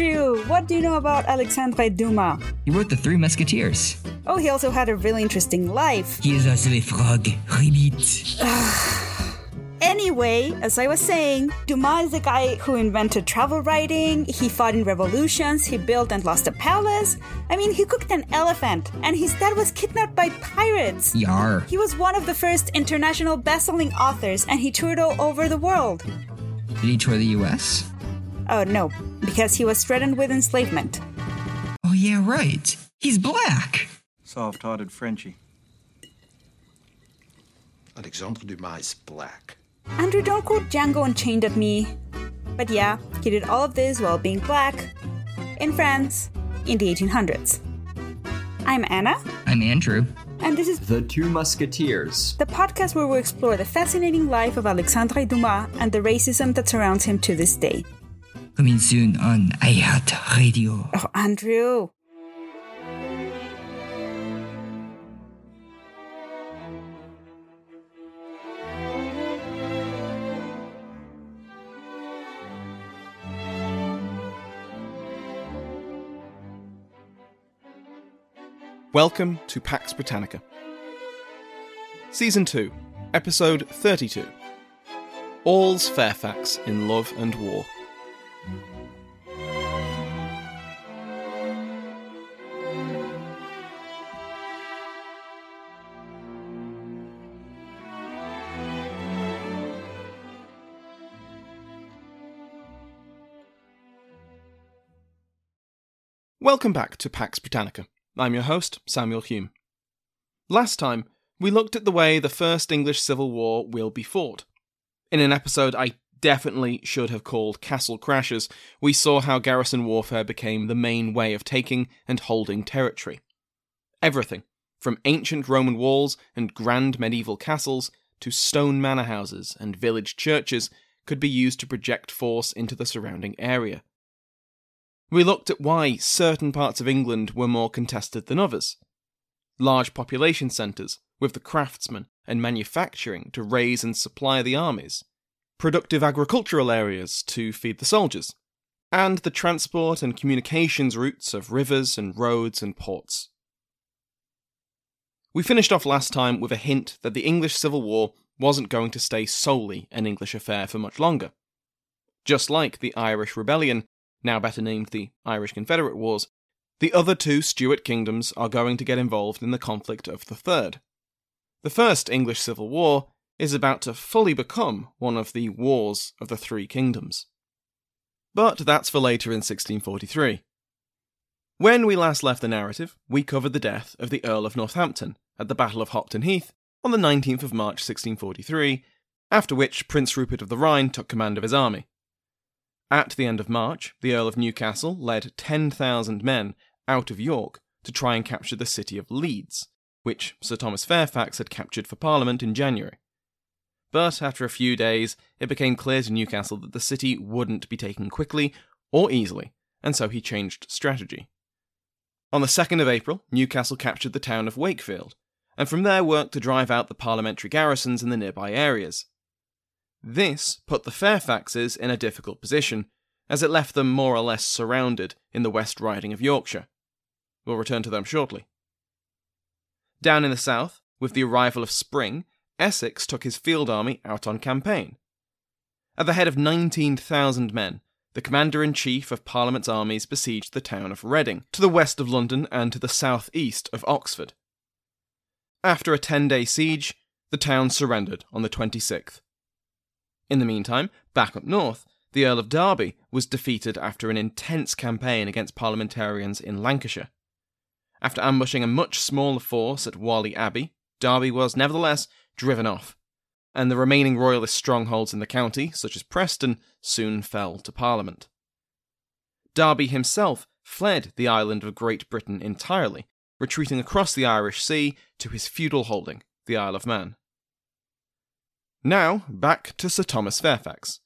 Andrew. What do you know about Alexandre Dumas? He wrote The Three Musketeers. Oh, he also had a really interesting life. He is also a frog. Ribbit. Anyway, as I was saying, Dumas is the guy who invented travel writing, he fought in revolutions, he built and lost a palace. I mean, he cooked an elephant, and his dad was kidnapped by pirates. Yar. He was one of the first international best-selling authors, and he toured all over the world. Did he tour the US? Oh no, because he was threatened with enslavement. Oh, yeah, right. He's black. Soft hearted Frenchie. Alexandre Dumas is black. Andrew, don't quote Django Unchained at me. But yeah, he did all of this while being black in France in the 1800s. I'm Anna, I'm Andrew. and this is The Two Musketeers. the podcast where we explore the fascinating life of Alexandre Dumas and the racism that surrounds him to this day. Coming soon on iHeart Radio. Oh, Andrew. Welcome to Pax Britannica. Season 2, Episode 32 All's Fairfax in Love and War. Welcome back to Pax Britannica. I'm your host, Samuel Hume. Last time, we looked at the way the First English Civil War will be fought. In an episode I definitely should have called Castle Crashers, we saw how garrison warfare became the main way of taking and holding territory. Everything, from ancient Roman walls and grand medieval castles to stone manor houses and village churches, could be used to project force into the surrounding area. We looked at why certain parts of England were more contested than others. Large population centres, with the craftsmen and manufacturing to raise and supply the armies, productive agricultural areas to feed the soldiers, and the transport and communications routes of rivers and roads and ports. We finished off last time with a hint that the English Civil War wasn't going to stay solely an English affair for much longer. Just like the Irish Rebellion, now better named the Irish Confederate Wars, the other two Stuart kingdoms are going to get involved in the conflict of the Third. The First English Civil War is about to fully become one of the Wars of the Three Kingdoms. But that's for later in 1643. When we last left the narrative, we covered the death of the Earl of Northampton at the Battle of Hopton Heath on the 19th of March 1643, after which Prince Rupert of the Rhine took command of his army. At the end of March, the Earl of Newcastle led 10,000 men out of York to try and capture the city of Leeds, which Sir Thomas Fairfax had captured for Parliament in January. But after a few days, it became clear to Newcastle that the city wouldn't be taken quickly or easily, and so he changed strategy. On the 2nd of April, Newcastle captured the town of Wakefield, and from there worked to drive out the parliamentary garrisons in the nearby areas. This put the Fairfaxes in a difficult position, as it left them more or less surrounded in the West Riding of Yorkshire. We'll return to them shortly. Down in the south, with the arrival of spring, Essex took his field army out on campaign. At the head of 19,000 men, the commander in chief of Parliament's armies besieged the town of Reading, to the west of London and to the south east of Oxford. After a 10 day siege, the town surrendered on the 26th. In the meantime, back up north, the Earl of Derby was defeated after an intense campaign against parliamentarians in Lancashire. After ambushing a much smaller force at Whalley Abbey, Derby was nevertheless driven off, and the remaining royalist strongholds in the county, such as Preston, soon fell to Parliament. Derby himself fled the island of Great Britain entirely, retreating across the Irish Sea to his feudal holding, the Isle of Man. Now, back to Sir Thomas Fairfax.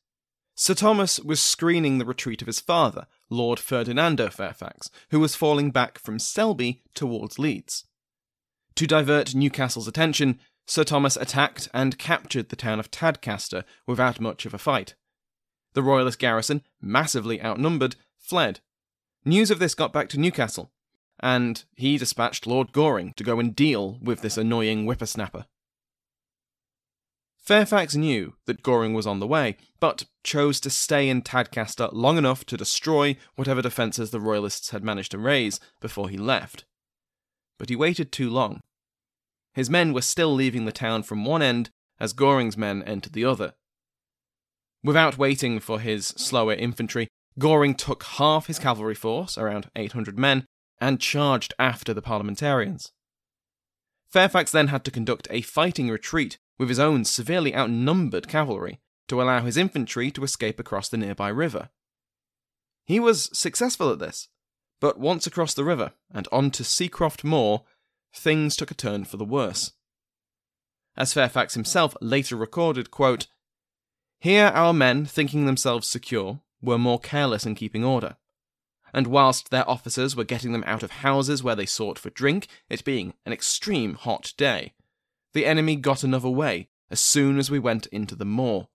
Sir Thomas was screening the retreat of his father, Lord Ferdinando Fairfax, who was falling back from Selby towards Leeds. To divert Newcastle's attention, Sir Thomas attacked and captured the town of Tadcaster without much of a fight. The royalist garrison, massively outnumbered, fled. News of this got back to Newcastle, and he dispatched Lord Goring to go and deal with this annoying whippersnapper. Fairfax knew that Goring was on the way, but chose to stay in Tadcaster long enough to destroy whatever defences the Royalists had managed to raise before he left. But he waited too long. His men were still leaving the town from one end as Goring's men entered the other. Without waiting for his slower infantry, Goring took half his cavalry force, around 800 men, and charged after the parliamentarians. Fairfax then had to conduct a fighting retreat with his own severely outnumbered cavalry to allow his infantry to escape across the nearby river. He was successful at this, but once across the river and on to Seacroft Moor, things took a turn for the worse. As Fairfax himself later recorded, quote, Here our men, thinking themselves secure, were more careless in keeping order. And whilst their officers were getting them out of houses where they sought for drink, it being an extreme hot day, the enemy got another way as soon as we went into the moor.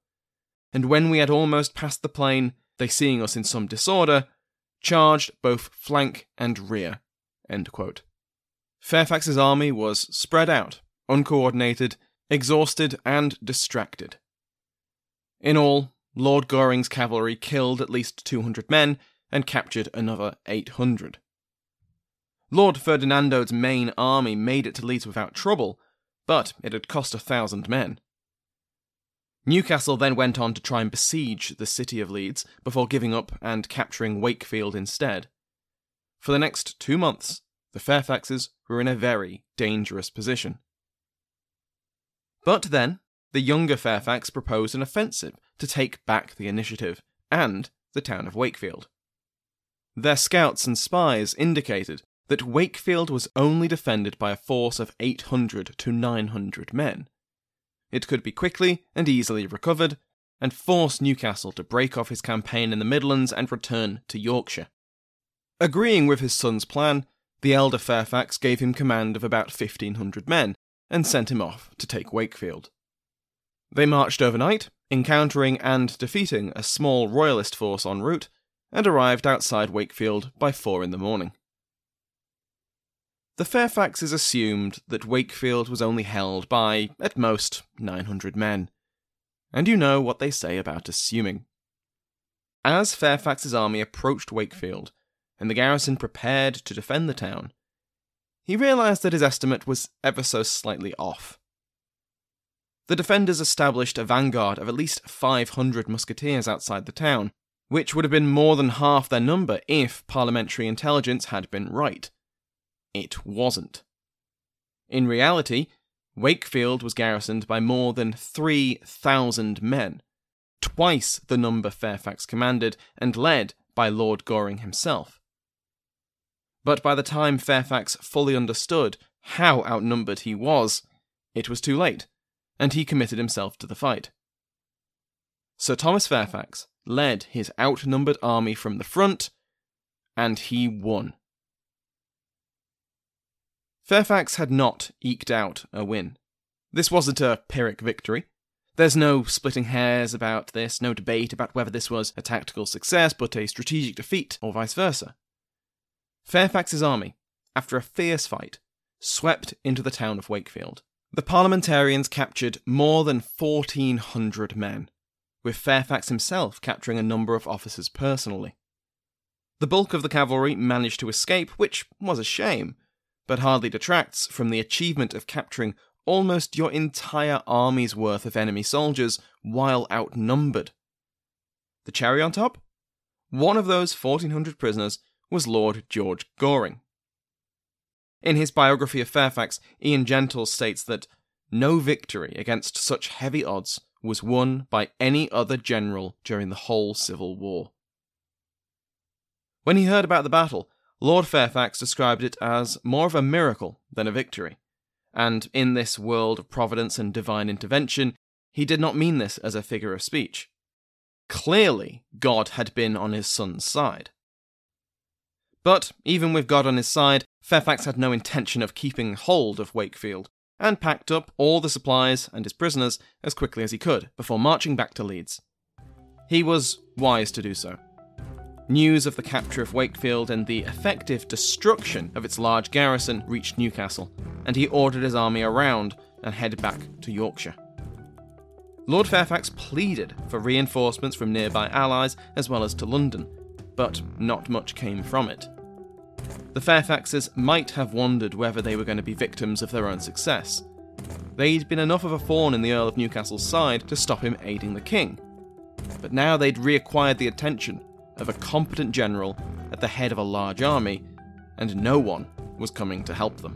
And when we had almost passed the plain, they seeing us in some disorder, charged both flank and rear. Fairfax's army was spread out, uncoordinated, exhausted, and distracted. In all, Lord Goring's cavalry killed at least 200 men and captured another 800. Lord Ferdinando's main army made it to Leeds without trouble, but it had cost a thousand men. Newcastle then went on to try and besiege the city of Leeds before giving up and capturing Wakefield instead. For the next two months, the Fairfaxes were in a very dangerous position. But then, the younger Fairfax proposed an offensive to take back the initiative and the town of Wakefield. Their scouts and spies indicated that Wakefield was only defended by a force of 800 to 900 men. It could be quickly and easily recovered, and force Newcastle to break off his campaign in the Midlands and return to Yorkshire. Agreeing with his son's plan, the elder Fairfax gave him command of about 1,500 men and sent him off to take Wakefield. They marched overnight, encountering and defeating a small royalist force en route, and arrived outside Wakefield by four in the morning. The Fairfaxes assumed that Wakefield was only held by, at most, 900 men. And you know what they say about assuming. As Fairfax's army approached Wakefield, and the garrison prepared to defend the town, he realised that his estimate was ever so slightly off. The defenders established a vanguard of at least 500 musketeers outside the town, which would have been more than half their number if parliamentary intelligence had been right it wasn't. In reality, Wakefield was garrisoned by more than 3,000 men, twice the number Fairfax commanded, and led by Lord Goring himself. But by the time Fairfax fully understood how outnumbered he was, it was too late, and he committed himself to the fight. Sir Thomas Fairfax led his outnumbered army from the front, and he won. Fairfax had not eked out a win. This wasn't a Pyrrhic victory. There's no splitting hairs about this, no debate about whether this was a tactical success but a strategic defeat, or vice versa. Fairfax's army, after a fierce fight, swept into the town of Wakefield. The parliamentarians captured more than 1,400 men. with Fairfax himself capturing a number of officers personally. The bulk of the cavalry managed to escape, which was a shame, but hardly detracts from the achievement of capturing almost your entire army's worth of enemy soldiers while outnumbered. The cherry on top? One of those 1,400 prisoners was Lord George Goring. In his biography of Fairfax, Ian Gentle states that no victory against such heavy odds was won by any other general during the whole Civil War. When he heard about the battle, Lord Fairfax described it as more of a miracle than a victory. And in this world of providence and divine intervention, he did not mean this as a figure of speech. Clearly, God had been on his son's side. But even with God on his side, Fairfax had no intention of keeping hold of Wakefield, and packed up all the supplies and his prisoners as quickly as he could before marching back to Leeds. He was wise to do so. News of the capture of Wakefield and the effective destruction of its large garrison reached Newcastle, and he ordered his army around and headed back to Yorkshire. Lord Fairfax pleaded for reinforcements from nearby allies as well as to London, but not much came from it. The Fairfaxes might have wondered whether they were going to be victims of their own success. They'd been enough of a thorn in the Earl of Newcastle's side to stop him aiding the king. But now they'd reacquired the attention of a competent general at the head of a large army, and no one was coming to help them.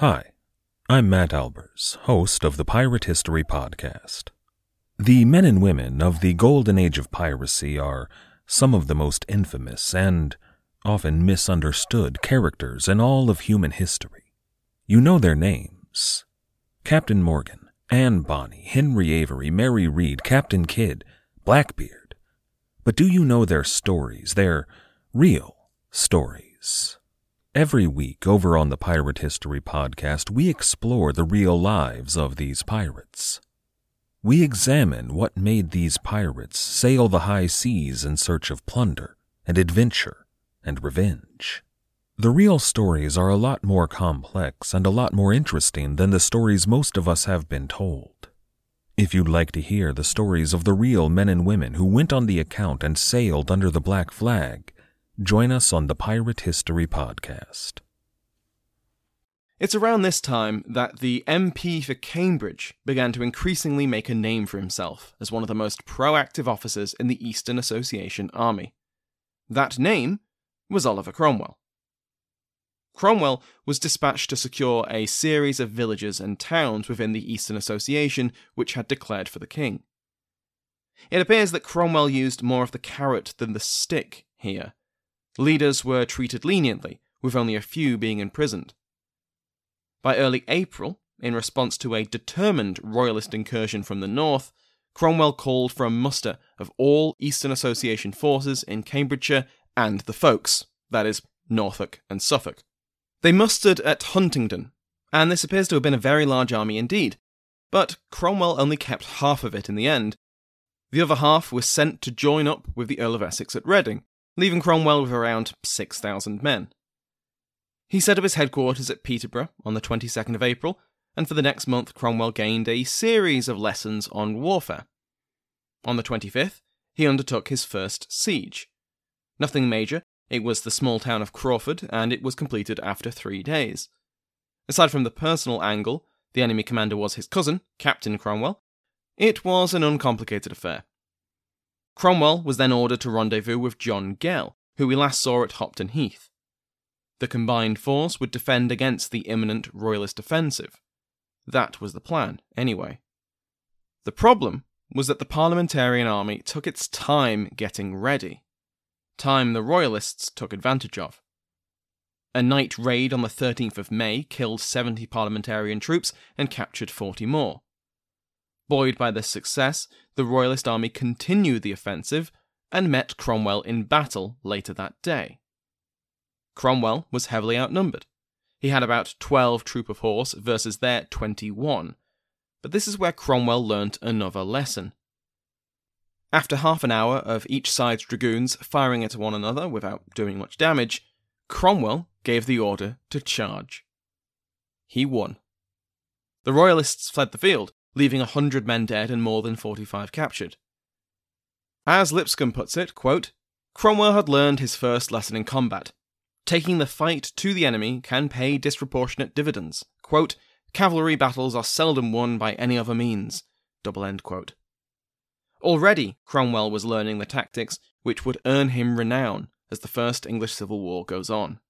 Hi, I'm Matt Albers, host of the Pirate History Podcast. The men and women of the golden age of piracy are some of the most infamous and often misunderstood characters in all of human history. You know their names Captain Morgan, Anne Bonny, Henry Avery, Mary Read, Captain Kidd, Blackbeard. But do you know their stories, their real stories? Every week over on the Pirate History Podcast, we explore the real lives of these pirates. We examine what made these pirates sail the high seas in search of plunder and adventure and revenge. The real stories are a lot more complex and a lot more interesting than the stories most of us have been told. If you'd like to hear the stories of the real men and women who went on the account and sailed under the black flag, join us on the Pirate History Podcast. It's around this time that the MP for Cambridge began to increasingly make a name for himself as one of the most proactive officers in the Eastern Association Army. That name was Oliver Cromwell. Cromwell was dispatched to secure a series of villages and towns within the Eastern Association which had declared for the king. It appears that Cromwell used more of the carrot than the stick here. Leaders were treated leniently, with only a few being imprisoned. By early April, in response to a determined royalist incursion from the north, Cromwell called for a muster of all Eastern Association forces in Cambridgeshire and the folks, that is, Norfolk and Suffolk. They mustered at Huntingdon, and this appears to have been a very large army indeed, but Cromwell only kept half of it in the end. The other half was sent to join up with the Earl of Essex at Reading, leaving Cromwell with around 6,000 men. He set up his headquarters at Peterborough on the 22nd of April, and for the next month Cromwell gained a series of lessons on warfare. On the 25th, he undertook his first siege. Nothing major, it was the small town of Crowland, and it was completed after three days. Aside from the personal angle, the enemy commander was his cousin, Captain Cromwell, it was an uncomplicated affair. Cromwell was then ordered to rendezvous with John Gell, who we last saw at Hopton Heath. The combined force would defend against the imminent Royalist offensive. That was the plan, anyway. The problem was that the Parliamentarian army took its time getting ready. Time the Royalists took advantage of. A night raid on the 13th of May killed 70 parliamentarian troops and captured 40 more. Buoyed by this success, the Royalist army continued the offensive and met Cromwell in battle later that day. Cromwell was heavily outnumbered. He had about 12 troop of horse versus their 21. But this is where Cromwell learnt another lesson. After half an hour of each side's dragoons firing at one another without doing much damage, Cromwell gave the order to charge. He won. The Royalists fled the field, leaving a hundred men dead and more than 45 captured. As Lipscomb puts it, quote, Cromwell had learned his first lesson in combat. Taking the fight to the enemy can pay disproportionate dividends. Quote, Cavalry battles are seldom won by any other means. Already, Cromwell was learning the tactics which would earn him renown as the First English Civil War goes on.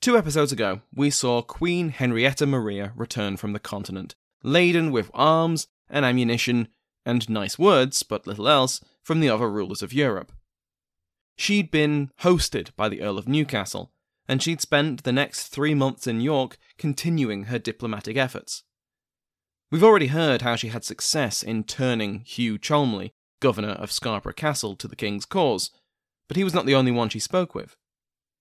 Two episodes ago, we saw Queen Henrietta Maria return from the continent, laden with arms and ammunition and nice words, but little else, from the other rulers of Europe. She'd been hosted by the Earl of Newcastle, and she'd spent the next three months in York continuing her diplomatic efforts. We've already heard how she had success in turning Hugh Cholmondeley, governor of Scarborough Castle, to the king's cause, but he was not the only one she spoke with.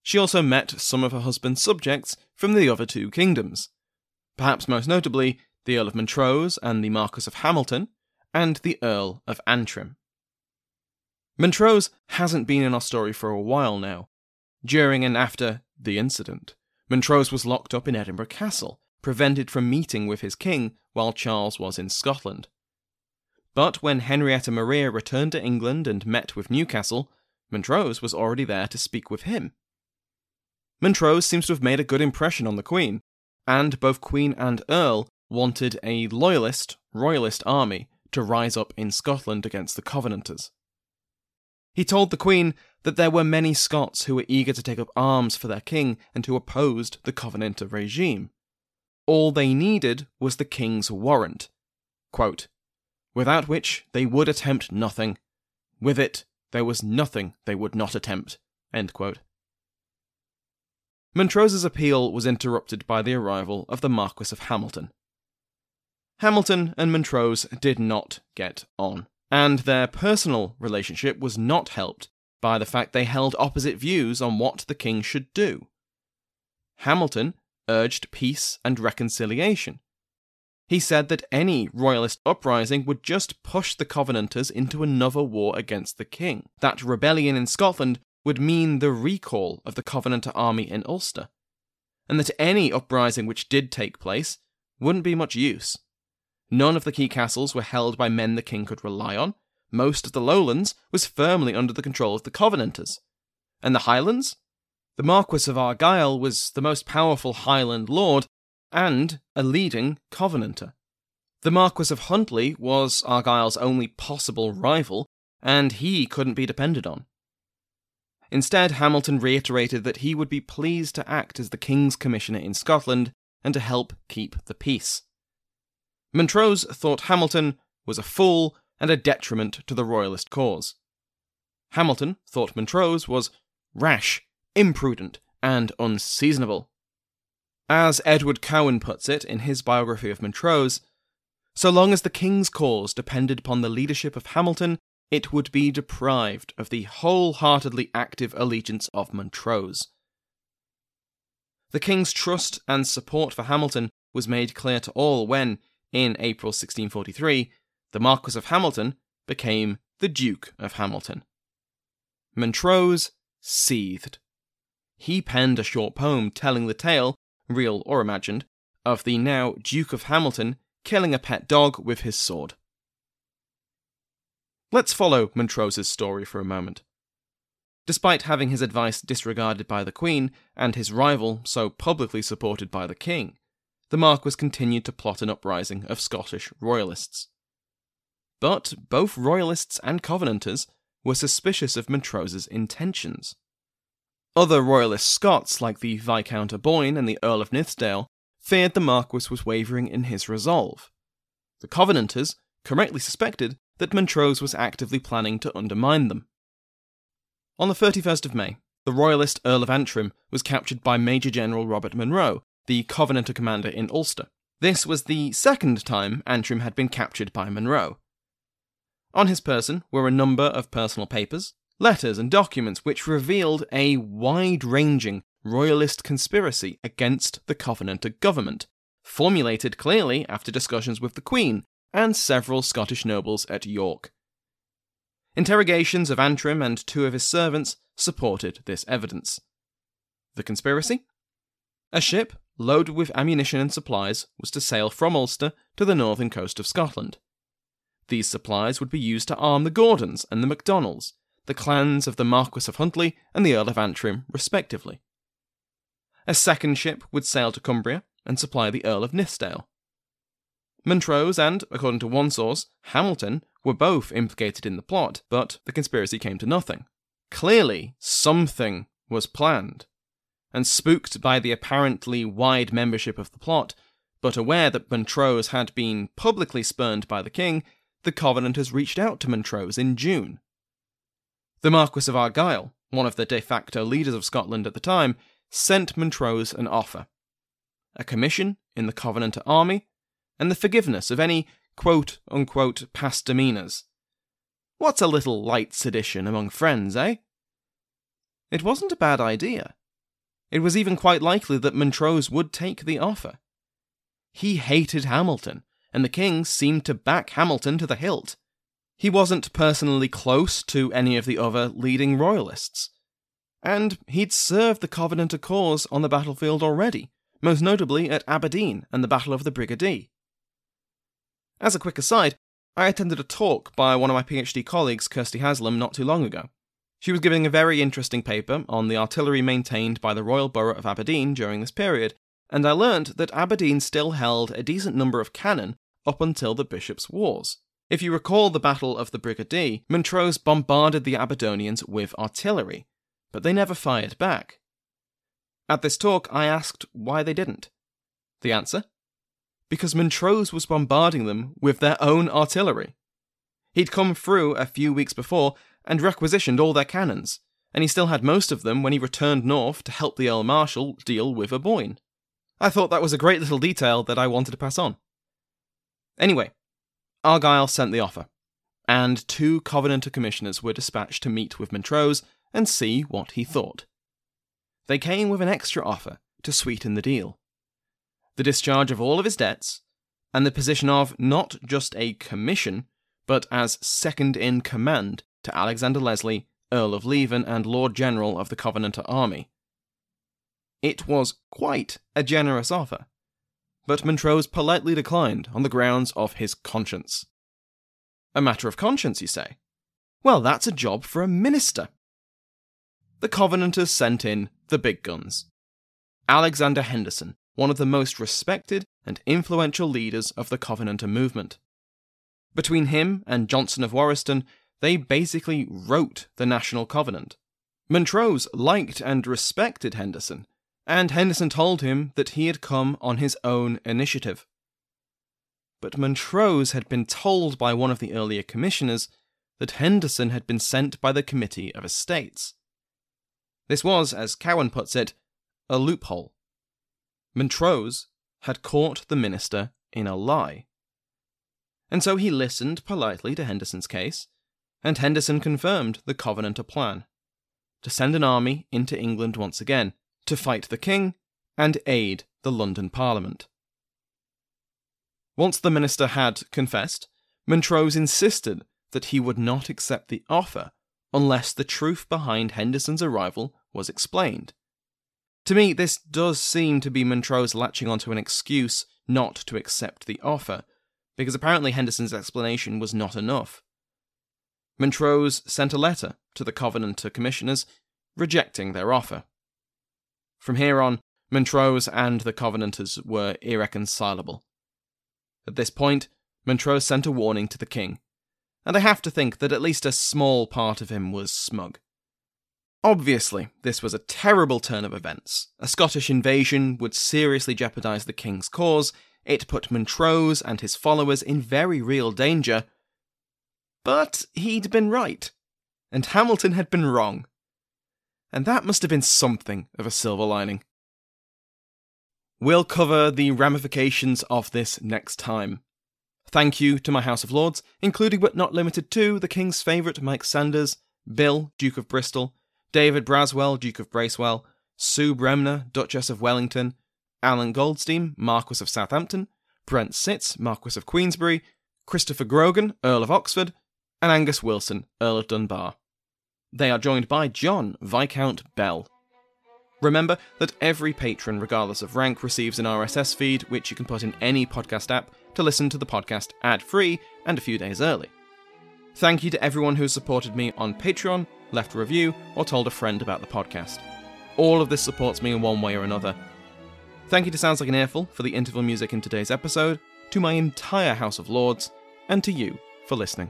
She also met some of her husband's subjects from the other two kingdoms, perhaps most notably the Earl of Montrose and the Marquis of Hamilton, and the Earl of Antrim. Montrose hasn't been in our story for a while now. During and after the incident, Montrose was locked up in Edinburgh Castle, prevented from meeting with his king while Charles was in Scotland. But when Henrietta Maria returned to England and met with Newcastle, Montrose was already there to speak with him. Montrose seems to have made a good impression on the Queen, and both Queen and Earl wanted a loyalist, royalist army to rise up in Scotland against the Covenanters. He told the Queen that there were many Scots who were eager to take up arms for their king and who opposed the Covenanter regime. All they needed was the king's warrant, quote, without which they would attempt nothing. With it, there was nothing they would not attempt. Montrose's appeal was interrupted by the arrival of the Marquis of Hamilton. Hamilton and Montrose did not get on, and their personal relationship was not helped by the fact they held opposite views on what the king should do. Hamilton urged peace and reconciliation. He said that any royalist uprising would just push the Covenanters into another war against the king, that rebellion in Scotland would mean the recall of the Covenanter army in Ulster, and that any uprising which did take place wouldn't be much use. None of the key castles were held by men the king could rely on. Most of the lowlands was firmly under the control of the Covenanters. And the Highlands? The Marquis of Argyll was the most powerful Highland lord and a leading Covenanter. The Marquis of Huntly was Argyll's only possible rival, and he couldn't be depended on. Instead, Hamilton reiterated that he would be pleased to act as the King's Commissioner in Scotland and to help keep the peace. Montrose thought Hamilton was a fool and a detriment to the Royalist cause. Hamilton thought Montrose was rash, imprudent, and unseasonable. As Edward Cowan puts it in his biography of Montrose, so long as the king's cause depended upon the leadership of Hamilton, it would be deprived of the wholeheartedly active allegiance of Montrose. The king's trust and support for Hamilton was made clear to all when, in April 1643, the Marquis of Hamilton became the Duke of Hamilton. Montrose seethed. He penned a short poem telling the tale, real or imagined, of the now Duke of Hamilton killing a pet dog with his sword. Let's follow Montrose's story for a moment. Despite having his advice disregarded by the Queen and his rival so publicly supported by the King, the Marquis continued to plot an uprising of Scottish royalists. But both royalists and Covenanters were suspicious of Montrose's intentions. Other royalist Scots, like the Viscount Aboyne and the Earl of Nithsdale, feared the Marquis was wavering in his resolve. The Covenanters correctly suspected that Montrose was actively planning to undermine them. On the 31st of May, the Royalist Earl of Antrim was captured by Major General Robert Monro, the Covenanter commander in Ulster. This was the second time Antrim had been captured by Monro. On his person were a number of personal papers, letters, and documents which revealed a wide ranging royalist conspiracy against the Covenanter government, formulated clearly after discussions with the Queen and several Scottish nobles at York. Interrogations of Antrim and two of his servants supported this evidence. The conspiracy? A ship loaded with ammunition and supplies was to sail from Ulster to the northern coast of Scotland. These supplies would be used to arm the Gordons and the MacDonalds, the clans of the Marquess of Huntly and the Earl of Antrim, respectively. A second ship would sail to Cumbria and supply the Earl of Nithsdale. Montrose and, according to one source, Hamilton were both implicated in the plot, but the conspiracy came to nothing. Clearly, something was planned. And spooked by the apparently wide membership of the plot, but aware that Montrose had been publicly spurned by the king, the Covenanters reached out to Montrose in June. The Marquis of Argyll, one of the de facto leaders of Scotland at the time, sent Montrose an offer a commission in the Covenanter army, and the forgiveness of any quote unquote past demeanours. What's a little light sedition among friends, eh? It wasn't a bad idea. It was even quite likely that Montrose would take the offer. He hated Hamilton, and the king seemed to back Hamilton to the hilt. He wasn't personally close to any of the other leading royalists. And he'd served the Covenanter cause on the battlefield already, most notably at Aberdeen and the Battle of the Brig o' Dee. As a quick aside, I attended a talk by one of my PhD colleagues, Kirsty Haslam, not too long ago. She was giving a very interesting paper on the artillery maintained by the Royal Borough of Aberdeen during this period, and I learned that Aberdeen still held a decent number of cannon up until the Bishops' Wars. If you recall the Battle of the Brig o' Dee, Montrose bombarded the Aberdonians with artillery, but they never fired back. At this talk, I asked why they didn't. The answer? Because Montrose was bombarding them with their own artillery. He'd come through a few weeks before and requisitioned all their cannons, and he still had most of them when he returned north to help the Earl Marischal deal with Aboyne. I thought that was a great little detail that I wanted to pass on. Anyway, Argyll sent the offer, and two Covenanter commissioners were dispatched to meet with Montrose and see what he thought. They came with an extra offer to sweeten the deal the discharge of all of his debts, and the position of not just a commission, but as second in command to Alexander Leslie, Earl of Leven and Lord General of the Covenanter Army. It was quite a generous offer, but Montrose politely declined on the grounds of his conscience. A matter of conscience, you say? Well, that's a job for a minister. The Covenanters sent in the big guns. Alexander Henderson, one of the most respected and influential leaders of the Covenanter movement. Between him and Johnston of Warriston, they basically wrote the National Covenant. Montrose liked and respected Henderson, and Henderson told him that he had come on his own initiative. But Montrose had been told by one of the earlier commissioners that Henderson had been sent by the Committee of Estates. This was, as Cowan puts it, a loophole. Montrose had caught the minister in a lie. And so he listened politely to Henderson's case, and Henderson confirmed the Covenanter plan to send an army into England once again to fight the king and aid the London Parliament. Once the minister had confessed, Montrose insisted that he would not accept the offer unless the truth behind Henderson's arrival was explained. To me, this does seem to be Montrose latching onto an excuse not to accept the offer, because apparently Henderson's explanation was not enough. Montrose sent a letter to the Covenanter commissioners rejecting their offer. From here on, Montrose and the Covenanters were irreconcilable. At this point, Montrose sent a warning to the king, and I have to think that at least a small part of him was smug. Obviously, this was a terrible turn of events. A Scottish invasion would seriously jeopardise the king's cause, it put Montrose and his followers in very real danger. But he'd been right, and Hamilton had been wrong. and that must have been something of a silver lining. We'll cover the ramifications of this next time. Thank you to my House of Lords, including but not limited to the King's favourite Mike Sanders, Bill, Duke of Bristol, David Braswell, Duke of Bracewell, Sue Bremner, Duchess of Wellington, Alan Goldstein, Marquis of Southampton, Brent Sitz, Marquis of Queensberry, Christopher Grogan, Earl of Oxford, and Angus Wilson, Earl of Dunbar. They are joined by John, Viscount Bell. Remember that every patron, regardless of rank, receives an RSS feed which you can put in any podcast app to listen to the podcast ad free and a few days early. Thank you to everyone who has supported me on Patreon, left a review, or told a friend about the podcast. All of this supports me in one way or another. Thank you to Sounds Like an Earful for the interval music in today's episode, to my entire House of Lords, and to you for listening.